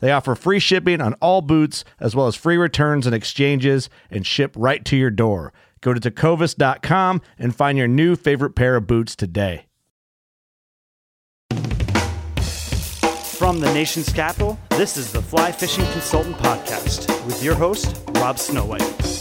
They offer free shipping on all boots, as well as free returns and exchanges, and ship right to your door. Go to tecovas.com and find your new favorite pair of boots today. From the nation's capital, this is the Fly Fishing Consultant Podcast with your host, Rob Snowhite.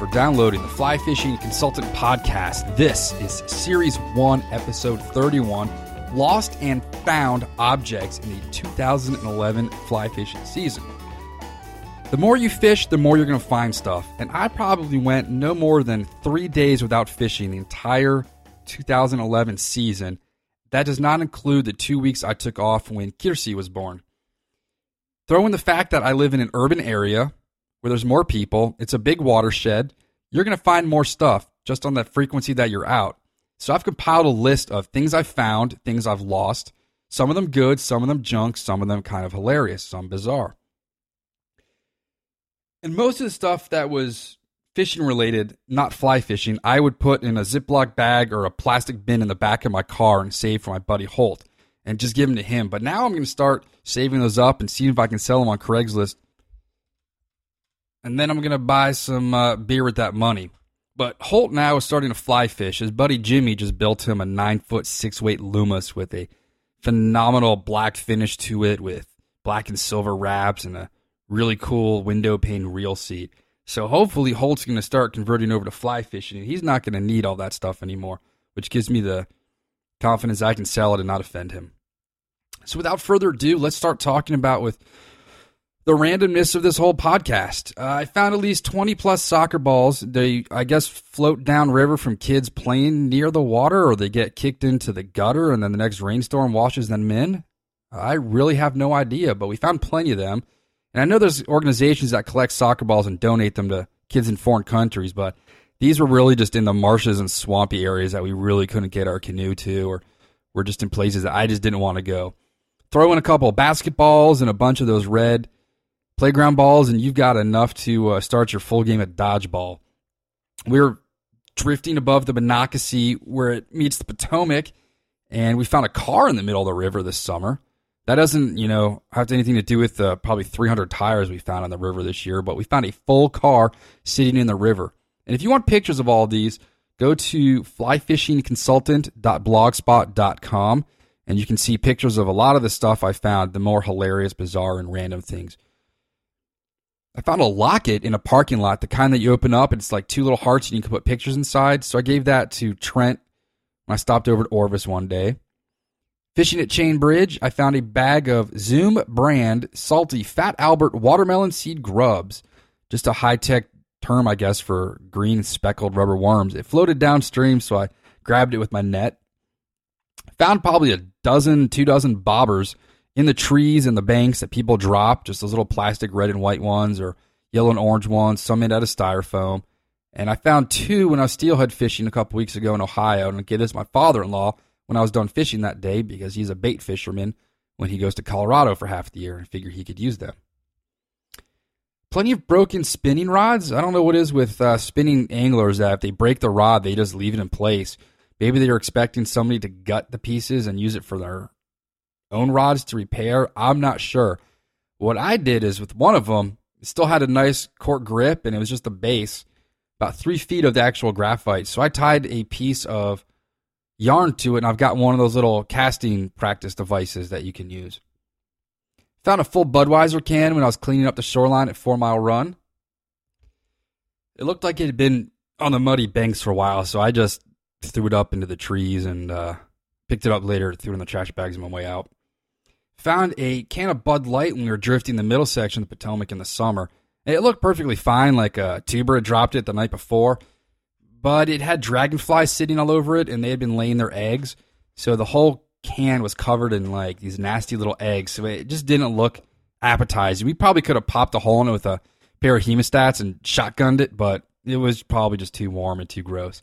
For downloading the Fly Fishing Consultant Podcast. This is Series 1, Episode 31 Lost and Found Objects in the 2011 Fly Fishing Season. The more you fish, the more you're going to find stuff. And I probably went no more than three days without fishing the entire 2011 season. That does not include the two weeks I took off when Kiersey was born. Throw in the fact that I live in an urban area where there's more people, it's a big watershed, you're going to find more stuff just on that frequency that you're out. So I've compiled a list of things I've found, things I've lost, some of them good, some of them junk, some of them kind of hilarious, some bizarre. And most of the stuff that was fishing related, not fly fishing, I would put in a Ziploc bag or a plastic bin in the back of my car and save for my buddy Holt and just give them to him. But now I'm going to start saving those up and seeing if I can sell them on Craigslist and then I'm gonna buy some uh, beer with that money. But Holt now is starting to fly fish. His buddy Jimmy just built him a nine foot six weight Loomis with a phenomenal black finish to it, with black and silver wraps and a really cool window pane reel seat. So hopefully Holt's going to start converting over to fly fishing, and he's not going to need all that stuff anymore, which gives me the confidence I can sell it and not offend him. So without further ado, let's start talking about with the randomness of this whole podcast. Uh, I found at least 20 plus soccer balls. They, I guess, float downriver from kids playing near the water, or they get kicked into the gutter and then the next rainstorm washes them in. I really have no idea, but we found plenty of them. And I know there's organizations that collect soccer balls and donate them to kids in foreign countries, but these were really just in the marshes and swampy areas that we really couldn't get our canoe to, or we're just in places that I just didn't want to go. Throw in a couple of basketballs and a bunch of those red playground balls, and you've got enough to uh, start your full game at dodgeball. We're drifting above the Monocacy where it meets the Potomac, and we found a car in the middle of the river this summer. That doesn't, you know, have anything to do with the probably 300 tires we found on the river this year, but we found a full car sitting in the river. And if you want pictures of all of these, go to flyfishingconsultant.blogspot.com And you can see pictures of a lot of the stuff I found, the more hilarious, bizarre, and random things. I found a locket in a parking lot, the kind that you open up, and it's like two little hearts and you can put pictures inside. So I gave that to Trent when I stopped over at Orvis one day. Fishing at Chain Bridge, I found a bag of Zoom brand salty Fat Albert watermelon seed grubs. Just a high tech term, I guess, for green speckled rubber worms. It floated downstream, so I grabbed it with my net. Found probably a dozen, two dozen bobbers in the trees and the banks that people drop, just those little plastic red and white ones or yellow and orange ones, some made out of styrofoam. And I found two when I was steelhead fishing a couple weeks ago in Ohio. And gave this my father in law when I was done fishing that day because he's a bait fisherman when he goes to Colorado for half the year and figured he could use them. Plenty of broken spinning rods. I don't know what is with uh, spinning anglers that if they break the rod, they just leave it in place. Maybe they're expecting somebody to gut the pieces and use it for their own rods to repair. I'm not sure. What I did is with one of them, it still had a nice cork grip and it was just the base, about three feet of the actual graphite. So I tied a piece of yarn to it, and I've got one of those little casting practice devices that you can use. Found a full Budweiser can when I was cleaning up the shoreline at Four Mile Run. It looked like it had been on the muddy banks for a while, so I just threw it up into the trees and uh, picked it up later, threw it in the trash bags on my way out. Found a can of Bud Light when we were drifting the middle section of the Potomac in the summer. It looked perfectly fine, like a tuber had dropped it the night before, but it had dragonflies sitting all over it, and they had been laying their eggs. So the whole can was covered in like these nasty little eggs. So it just didn't look appetizing. We probably could have popped a hole in it with a pair of hemostats and shotgunned it, but it was probably just too warm and too gross.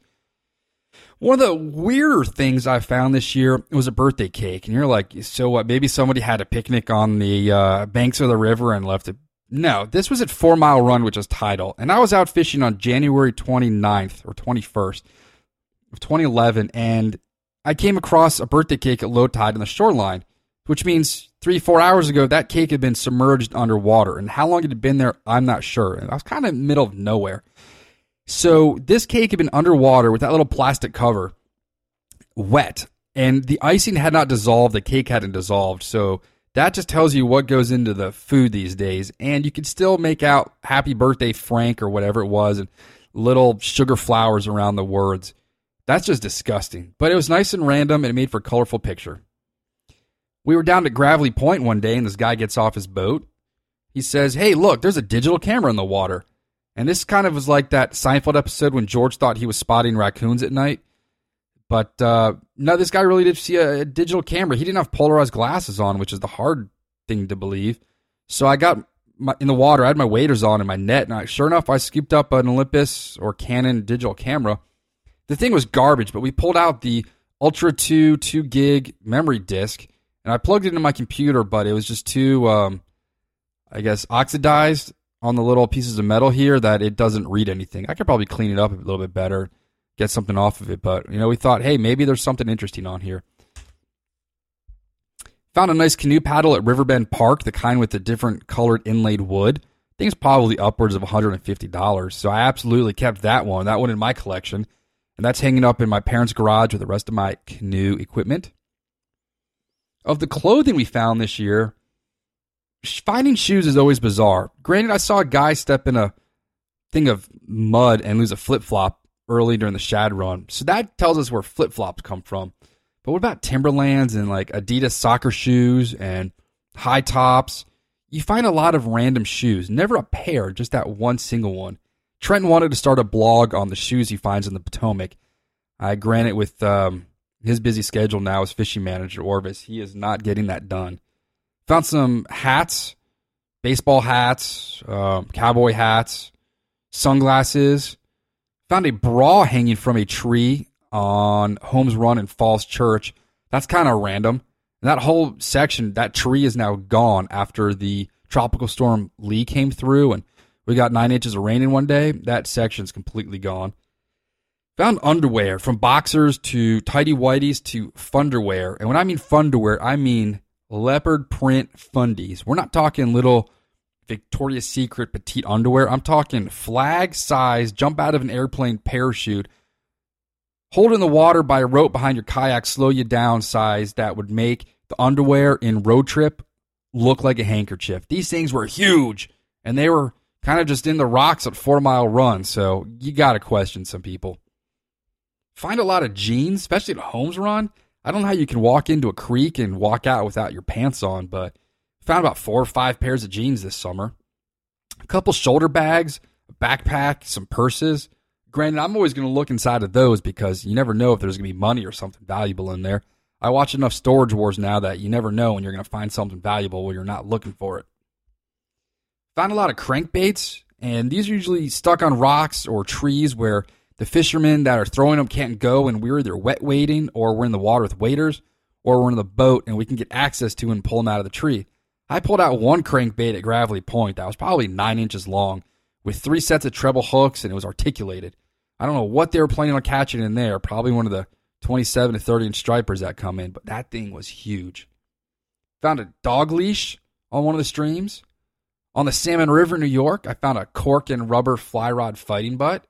One of the weirder things I found this year was a birthday cake, and you're like, so what? Maybe somebody had a picnic on the uh, banks of the river and left it no, this was at Four Mile Run, which is Tidal. And I was out fishing on January 29th or 21st of 2011. And I came across a birthday cake at low tide on the shoreline, which means three, four hours ago, that cake had been submerged underwater. And how long it had been there, I'm not sure. And I was kind of middle of nowhere. So this cake had been underwater with that little plastic cover, wet. And the icing had not dissolved. The cake hadn't dissolved. So that just tells you what goes into the food these days. And you can still make out happy birthday, Frank, or whatever it was, and little sugar flowers around the words. That's just disgusting. But it was nice and random, and it made for a colorful picture. We were down at Gravelly Point one day, and this guy gets off his boat. He says, Hey, look, there's a digital camera in the water. And this kind of was like that Seinfeld episode when George thought he was spotting raccoons at night. But uh, no, this guy really did see a, a, digital camera. He didn't have polarized glasses on, which is the hard thing to believe. So I got my, in the water. I had my waders on and my net, and I, sure enough, I scooped up an Olympus or Canon digital camera. The thing was garbage, but we pulled out the Ultra 2 2 gig memory disk, and I plugged it into my computer, but it was just too, um, I guess, oxidized on the little pieces of metal here that it doesn't read anything. I could probably clean it up a little bit better get something off of it. But, you know, we thought, hey, maybe there's something interesting on here. Found a nice canoe paddle at Riverbend Park, the kind with the different colored inlaid wood. I think it's probably upwards of $150. So I absolutely kept that one, that one in my collection. And that's hanging up in my parents' garage with the rest of my canoe equipment. Of the clothing we found this year, finding shoes is always bizarre. Granted, I saw a guy step in a thing of mud and lose a flip flop early during the Shad run. So that tells us where flip flops come from. But what about Timberlands and like Adidas soccer shoes and high tops? You find a lot of random shoes, never a pair, just that one single one. Trenton wanted to start a blog on the shoes he finds in the Potomac. I grant it with um, his busy schedule now as fishing manager Orvis, he is not getting that done. Found some hats, baseball hats, um, cowboy hats, sunglasses, Found a bra hanging from a tree on Holmes Run in Falls Church. That's kind of random. And that whole section, that tree is now gone after the tropical storm Lee came through and we got nine inches of rain in one day. That section's completely gone. Found underwear from boxers to tidy whities to funderwear. And when I mean funderwear, I mean leopard print fundies. We're not talking little Victoria's Secret petite underwear. I'm talking flag size, jump out of an airplane parachute. hold in the water by a rope behind your kayak slow you down size that would make the underwear in road trip look like a handkerchief. These things were huge and they were kind of just in the rocks at four mile run. So you got to question some people. Find a lot of jeans, especially at Holmes Run. I don't know how you can walk into a creek and walk out without your pants on, but found about four or five pairs of jeans this summer. A couple shoulder bags, a backpack, some purses. Granted, I'm always going to look inside of those because you never know if there's going to be money or something valuable in there. I watch enough Storage Wars now that you never know when you're going to find something valuable when you're not looking for it. Found a lot of crankbaits, and these are usually stuck on rocks or trees where the fishermen that are throwing them can't go, and we're either wet wading or we're in the water with waders or we're in the boat and we can get access to and pull them out of the tree. I pulled out one crankbait at Gravelly Point that was probably nine inches long with three sets of treble hooks and it was articulated. I don't know what they were planning on catching in there. Probably one of the 27 to 30 inch stripers that come in, but that thing was huge. Found a dog leash on one of the streams. On the Salmon River, New York, I found a cork and rubber fly rod fighting butt.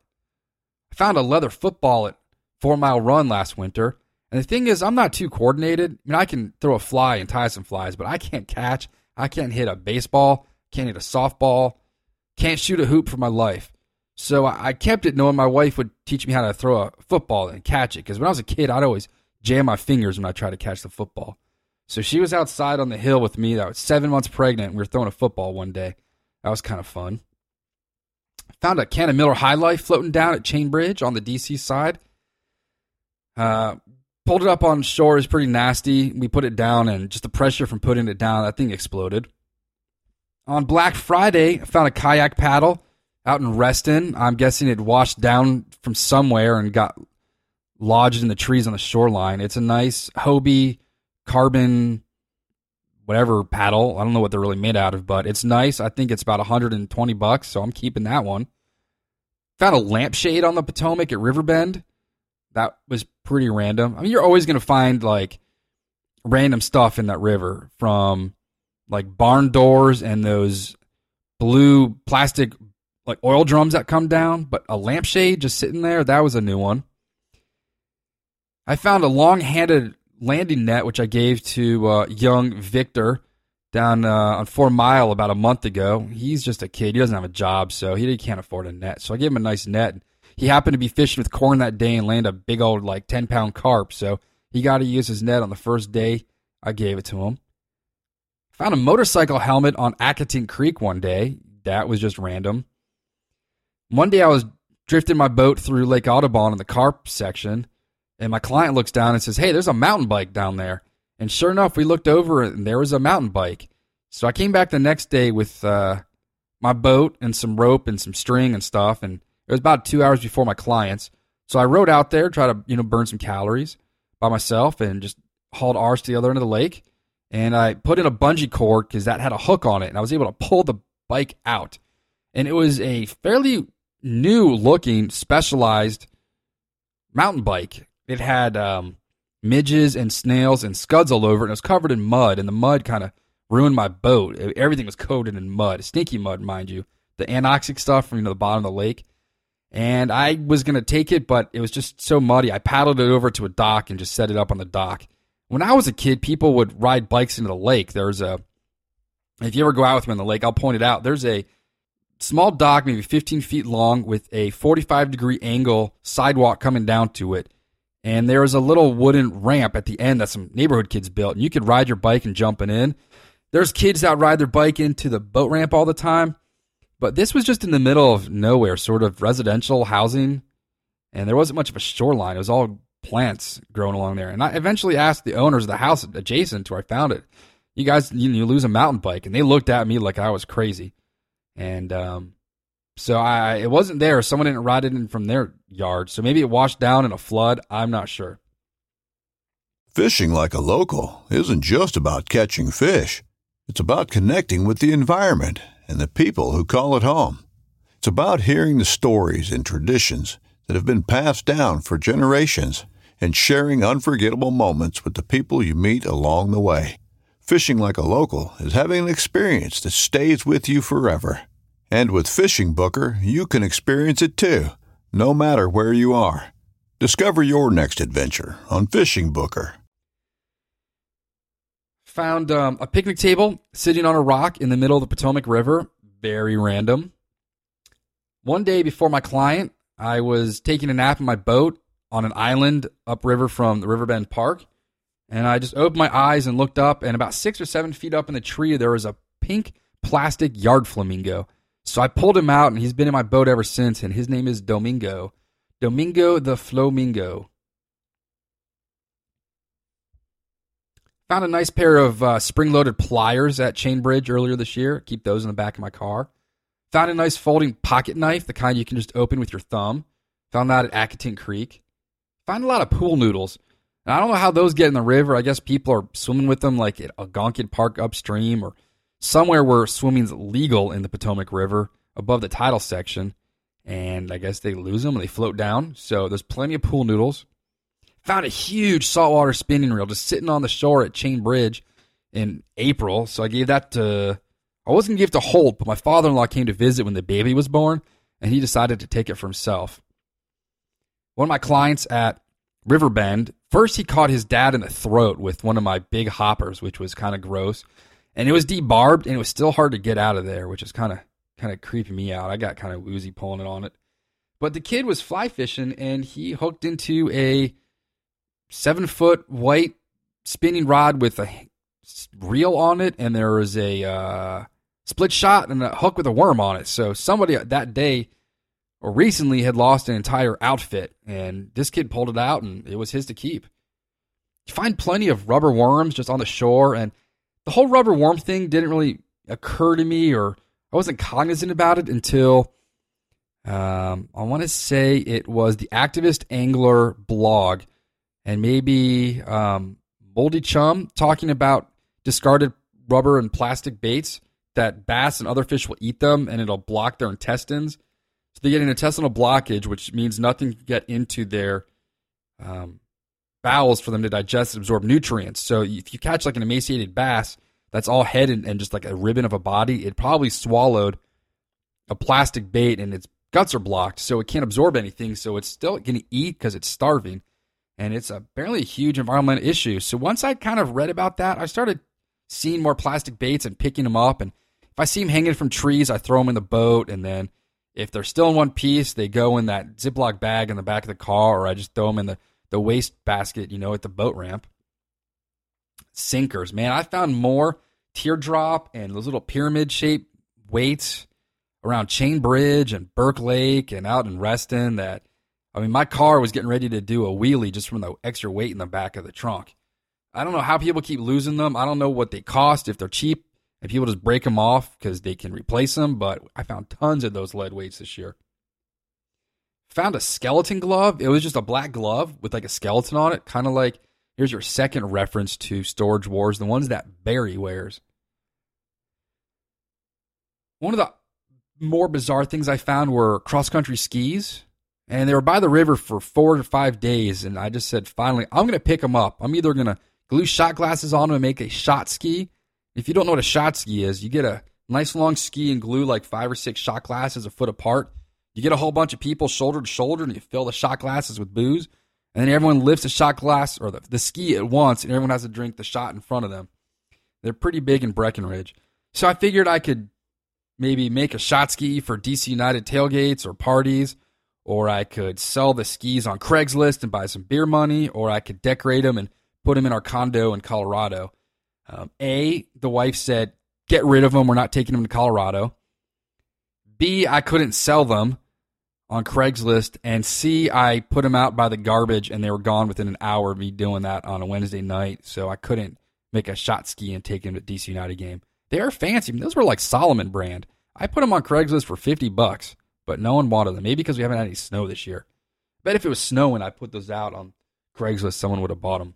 I found a leather football at Four Mile Run last winter. And the thing is, I'm not too coordinated. I mean, I can throw a fly and tie some flies, but I can't catch. I can't hit a baseball, can't hit a softball, can't shoot a hoop for my life. So I kept it knowing my wife would teach me how to throw a football and catch it. Because when I was a kid, I'd always jam my fingers when I tried to catch the football. So she was outside on the hill with me. That was seven months pregnant. And we were throwing a football one day. That was kind of fun. Found a can of Miller High Life floating down at Chain Bridge on the DC side. Uh, pulled it up on shore. It's pretty nasty. We put it down, and just the pressure from putting it down, that thing exploded. On Black Friday, I found a kayak paddle out in Reston. I'm guessing it washed down from somewhere and got lodged in the trees on the shoreline. It's a nice Hobie carbon whatever paddle. I don't know what they're really made out of, but it's nice. I think it's about 120 bucks, so I'm keeping that one. Found a lampshade on the Potomac at Riverbend. That was pretty random. I mean, you're always going to find like random stuff in that river from like barn doors and those blue plastic like oil drums that come down, but a lampshade just sitting there, that was a new one. I found a long handed landing net, which I gave to uh, young Victor down uh, on Four Mile about a month ago. He's just a kid. He doesn't have a job, so he can't afford a net. So I gave him a nice net. He happened to be fishing with corn that day and landed a big old, like, 10 pound carp. So he got to use his net on the first day I gave it to him. Found a motorcycle helmet on Accotink Creek one day. That was just random. One day I was drifting my boat through Lake Audubon in the carp section, and my client looks down and says, Hey, there's a mountain bike down there. And sure enough, we looked over and there was a mountain bike. So I came back the next day with uh, my boat and some rope and some string and stuff. And it was about two hours before my clients. So I rode out there, try to, you know, burn some calories by myself and just hauled ours to the other end of the lake. And I put in a bungee cord because that had a hook on it. And I was able to pull the bike out. And it was a fairly new looking specialized mountain bike. It had um, midges and snails and scuds all over it, and it was covered in mud. And the mud kind of ruined my boat. Everything was coated in mud, stinky mud, mind you. The anoxic stuff from you know the bottom of the lake. And I was gonna take it, but it was just so muddy. I paddled it over to a dock and just set it up on the dock. When I was a kid, people would ride bikes into the lake. There's a if you ever go out with me on the lake, I'll point it out. There's a small dock, maybe 15 feet long, with a 45 degree angle sidewalk coming down to it. And there was a little wooden ramp at the end that some neighborhood kids built. And you could ride your bike and jumping in. There's kids that ride their bike into the boat ramp all the time. But this was just in the middle of nowhere, sort of residential housing. And there wasn't much of a shoreline. It was all plants growing along there. And I eventually asked the owners of the house adjacent to where I found it, you guys, you, you lose a mountain bike. And they looked at me like I was crazy. And um, so I it wasn't there. Someone didn't ride it in from their yard. So maybe it washed down in a flood. I'm not sure. Fishing like a local isn't just about catching fish. It's about connecting with the environment and the people who call it home. It's about hearing the stories and traditions that have been passed down for generations and sharing unforgettable moments with the people you meet along the way. Fishing like a local is having an experience that stays with you forever. And with Fishing Booker, you can experience it too, no matter where you are. Discover your next adventure on Fishing Booker. Found um, a picnic table sitting on a rock in the middle of the Potomac River. Very random. One day before my client, I was taking a nap in my boat on an island upriver from the Riverbend Park. And I just opened my eyes and looked up, and about six or seven feet up in the tree, there was a pink plastic yard flamingo. So I pulled him out, and he's been in my boat ever since, and his name is Domingo. Domingo the Flamingo. Found a nice pair of uh, spring loaded pliers at Chain Bridge earlier this year. Keep those in the back of my car. Found a nice folding pocket knife, the kind you can just open with your thumb. Found that at Accotink Creek. Found a lot of pool noodles. And I don't know how those get in the river. I guess people are swimming with them like at Algonquin Park upstream or somewhere where swimming's legal in the Potomac River above the tidal section. And I guess they lose them and they float down. So there's plenty of pool noodles. Found a huge saltwater spinning reel just sitting on the shore at Chain Bridge in April. So I gave that to, I wasn't going to give it to Holt, but my father in law came to visit when the baby was born and he decided to take it for himself. One of my clients at Riverbend, first he caught his dad in the throat with one of my big hoppers, which was kind of gross. And it was debarbed and it was still hard to get out of there, which is kind of kind of creeping me out. I got kind of woozy pulling it on it. But the kid was fly fishing and he hooked into a seven foot white spinning rod with a reel on it, and there was a uh, split shot and a hook with a worm on it. So somebody that day or recently had lost an entire outfit, and this kid pulled it out, and it was his to keep. You find plenty of rubber worms just on the shore, and the whole rubber worm thing didn't really occur to me, or I wasn't cognizant about it until um, I want to say it was the Activist Angler blog and maybe um, Moldy Chum talking about discarded rubber and plastic baits that bass and other fish will eat them and it'll block their intestines. So they get an intestinal blockage, which means nothing can get into their um, bowels for them to digest and absorb nutrients. So if you catch like an emaciated bass that's all head and, and just like a ribbon of a body, it probably swallowed a plastic bait and its guts are blocked, so it can't absorb anything. So it's still going to eat because it's starving and it's apparently a huge environmental issue. So once I kind of read about that, I started seeing more plastic baits and picking them up. And if I see them hanging from trees, I throw them in the boat. And then if they're still in one piece, they go in that Ziploc bag in the back of the car, or I just throw them in the, the waste basket, you know, at the boat ramp. Sinkers, man, I found more teardrop and those little pyramid shaped weights around Chain Bridge and Burke Lake and out in Reston that I mean, my car was getting ready to do a wheelie just from the extra weight in the back of the trunk. I don't know how people keep losing them. I don't know what they cost, if they're cheap, and people just break them off because they can replace them. But I found tons of those lead weights this year. Found a skeleton glove. It was just a black glove with like a skeleton on it, kind of like here's your second reference to Storage Wars, the ones that Barry wears. One of the more bizarre things I found were cross country skis and they were by the river for four to five days. And I just said, finally, I'm going to pick them up. I'm either going to glue shot glasses on them and make a shot ski. If you don't know what a shot ski is, you get a nice long ski and glue like five or six shot glasses a foot apart. You get a whole bunch of people shoulder to shoulder and you fill the shot glasses with booze. And then everyone lifts a shot glass or the, the ski at once and everyone has to drink the shot in front of them. They're pretty big in Breckenridge. So I figured I could maybe make a shot ski for DC United tailgates or parties or I could sell the skis on Craigslist and buy some beer money, or I could decorate them and put them in our condo in Colorado. Um, A, the wife said, get rid of them. We're not taking them to Colorado. B, I couldn't sell them on Craigslist. And C, I put them out by the garbage and they were gone within an hour of me doing that on a Wednesday night. So I couldn't make a shot ski and take them to DC United game. They are fancy. I mean, those were like Salomon brand. I put them on Craigslist for 50 bucks but no one wanted them. Maybe because we haven't had any snow this year. I bet if it was snowing, I put those out on Craigslist, someone would have bought them.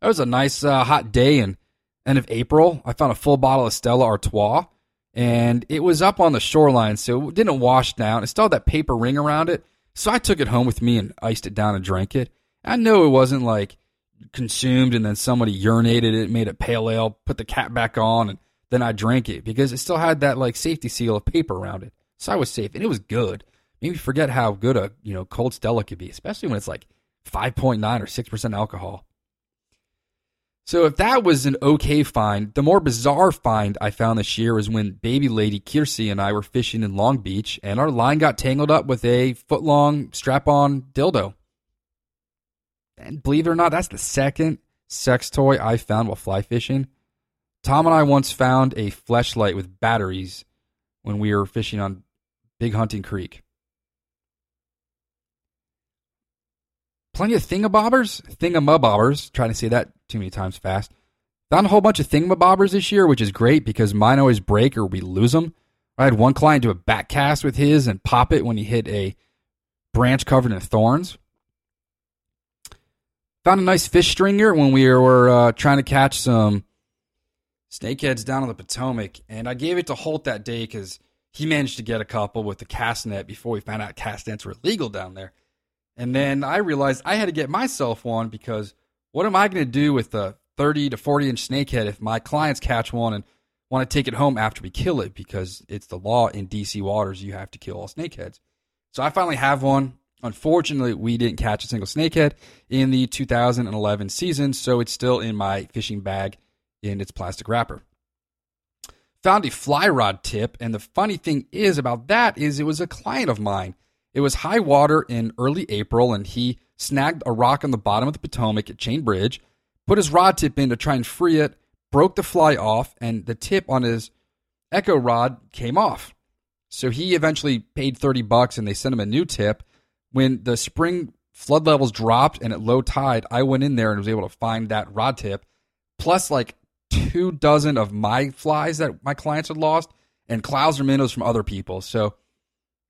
That was a nice uh, hot day in end of April. I found a full bottle of Stella Artois, and it was up on the shoreline, so it didn't wash down. It still had that paper ring around it, so I took it home with me and iced it down and drank it. I know it wasn't like consumed and then somebody urinated it, made it pale ale, put the cap back on, and then I drank it because it still had that like safety seal of paper around it. So I was safe, and it was good. made me forget how good a you know cold Stella could be, especially when it's like 5.9 or 6% alcohol. So if that was an okay find, the more bizarre find I found this year was when baby lady Kiersey and I were fishing in Long Beach and our line got tangled up with a foot long strap on dildo. And believe it or not, that's the second sex toy I found while fly fishing. Tom and I once found a fleshlight with batteries when we were fishing on Big Hunting Creek. Plenty of thingabobbers, thingamabobbers. Trying to say that too many times fast. Found a whole bunch of thingamabobbers this year, which is great because mine always break or we lose them. I had one client do a back cast with his and pop it when he hit a branch covered in thorns. Found a nice fish stringer when we were uh, trying to catch some snakeheads down on the Potomac, and I gave it to Holt that day because he managed to get a couple with the cast net before we found out cast nets were illegal down there. And then I realized I had to get myself one because what am I going to do with the 30 to 40 inch snakehead if my clients catch one and want to take it home after we kill it because it's the law in DC waters you have to kill all snakeheads. So I finally have one. Unfortunately, we didn't catch a single snakehead in the 2011 season, so it's still in my fishing bag in its plastic wrapper. Found a fly rod tip, and the funny thing is about that is it was a client of mine it was high water in early April, and he snagged a rock on the bottom of the Potomac at Chain Bridge, put his rod tip in to try and free it, broke the fly off, and the tip on his echo rod came off. So he eventually paid 30 bucks and they sent him a new tip. When the spring flood levels dropped and at low tide, I went in there and was able to find that rod tip, plus like two dozen of my flies that my clients had lost and Clouser minnows from other people. So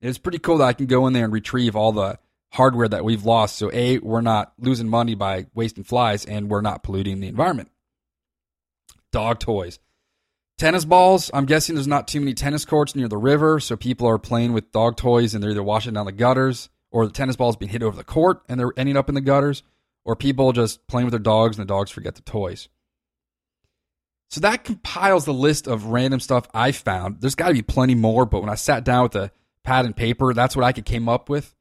it's pretty cool that I can go in there and retrieve all the hardware that we've lost. So, A, we're not losing money by wasting flies and we're not polluting the environment. Dog toys. Tennis balls. I'm guessing there's not too many tennis courts near the river, so people are playing with dog toys and they're either washing down the gutters or the tennis ball's being hit over the court and they're ending up in the gutters, or people just playing with their dogs and the dogs forget the toys. So that compiles the list of random stuff I found. There's got to be plenty more, but when I sat down with the pad and paper. That's what I could came up with,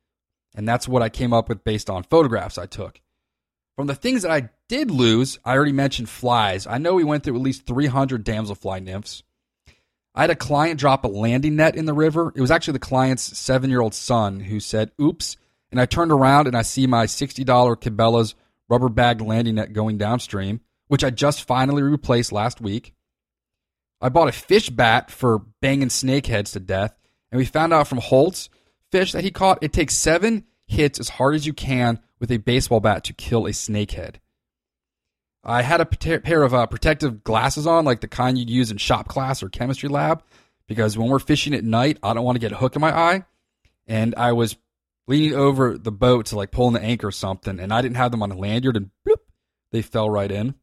and that's what I came up with based on photographs I took. From the things that I did lose, I already mentioned flies. I know we went through at least 300 damselfly nymphs. I had a client drop a landing net in the river. It was actually the client's seven year old son who said, oops. And I turned around and I see my $60 Cabela's rubber bag landing net going downstream, which I just finally replaced last week. I bought a fish bat for banging snakeheads to death. And we found out from Holt's fish that he caught it takes seven hits as hard as you can with a baseball bat to kill a snakehead. I had a pair of uh, protective glasses on, like the kind you'd use in shop class or chemistry lab, because when we're fishing at night, I don't want to get a hook in my eye. And I was leaning over the boat to like pull in the anchor or something, and I didn't have them on a lanyard, and bloop, they fell right in.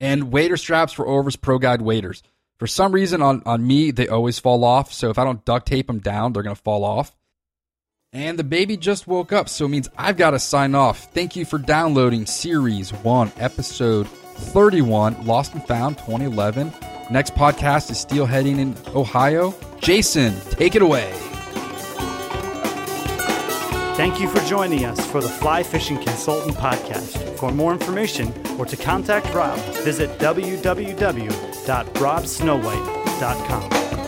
And wader straps for Orvis Pro Guide waders. For some reason, on, on me, they always fall off. So if I don't duct tape them down, they're going to fall off. And the baby just woke up, so it means I've got to sign off. Thank you for downloading Series 1, Episode 31, Lost and Found 2011. Next podcast is Steelheading in Ohio. Jason, take it away. Thank you for joining us for the Fly Fishing Consultant Podcast. For more information or to contact Rob, visit www.robsnowhite.com.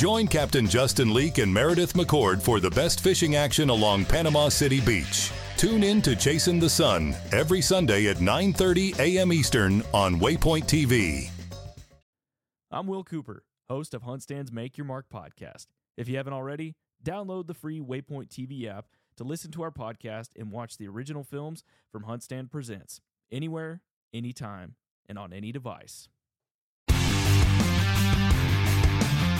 Join Captain Justin Leake and Meredith McCord for the best fishing action along Panama City Beach. Tune in to Chasing the Sun every Sunday at 9:30 a.m. Eastern on Waypoint TV. I'm Will Cooper, host of HuntStand's Make Your Mark podcast. If you haven't already, download the free Waypoint TV app to listen to our podcast and watch the original films from HuntStand Presents anywhere, anytime, and on any device.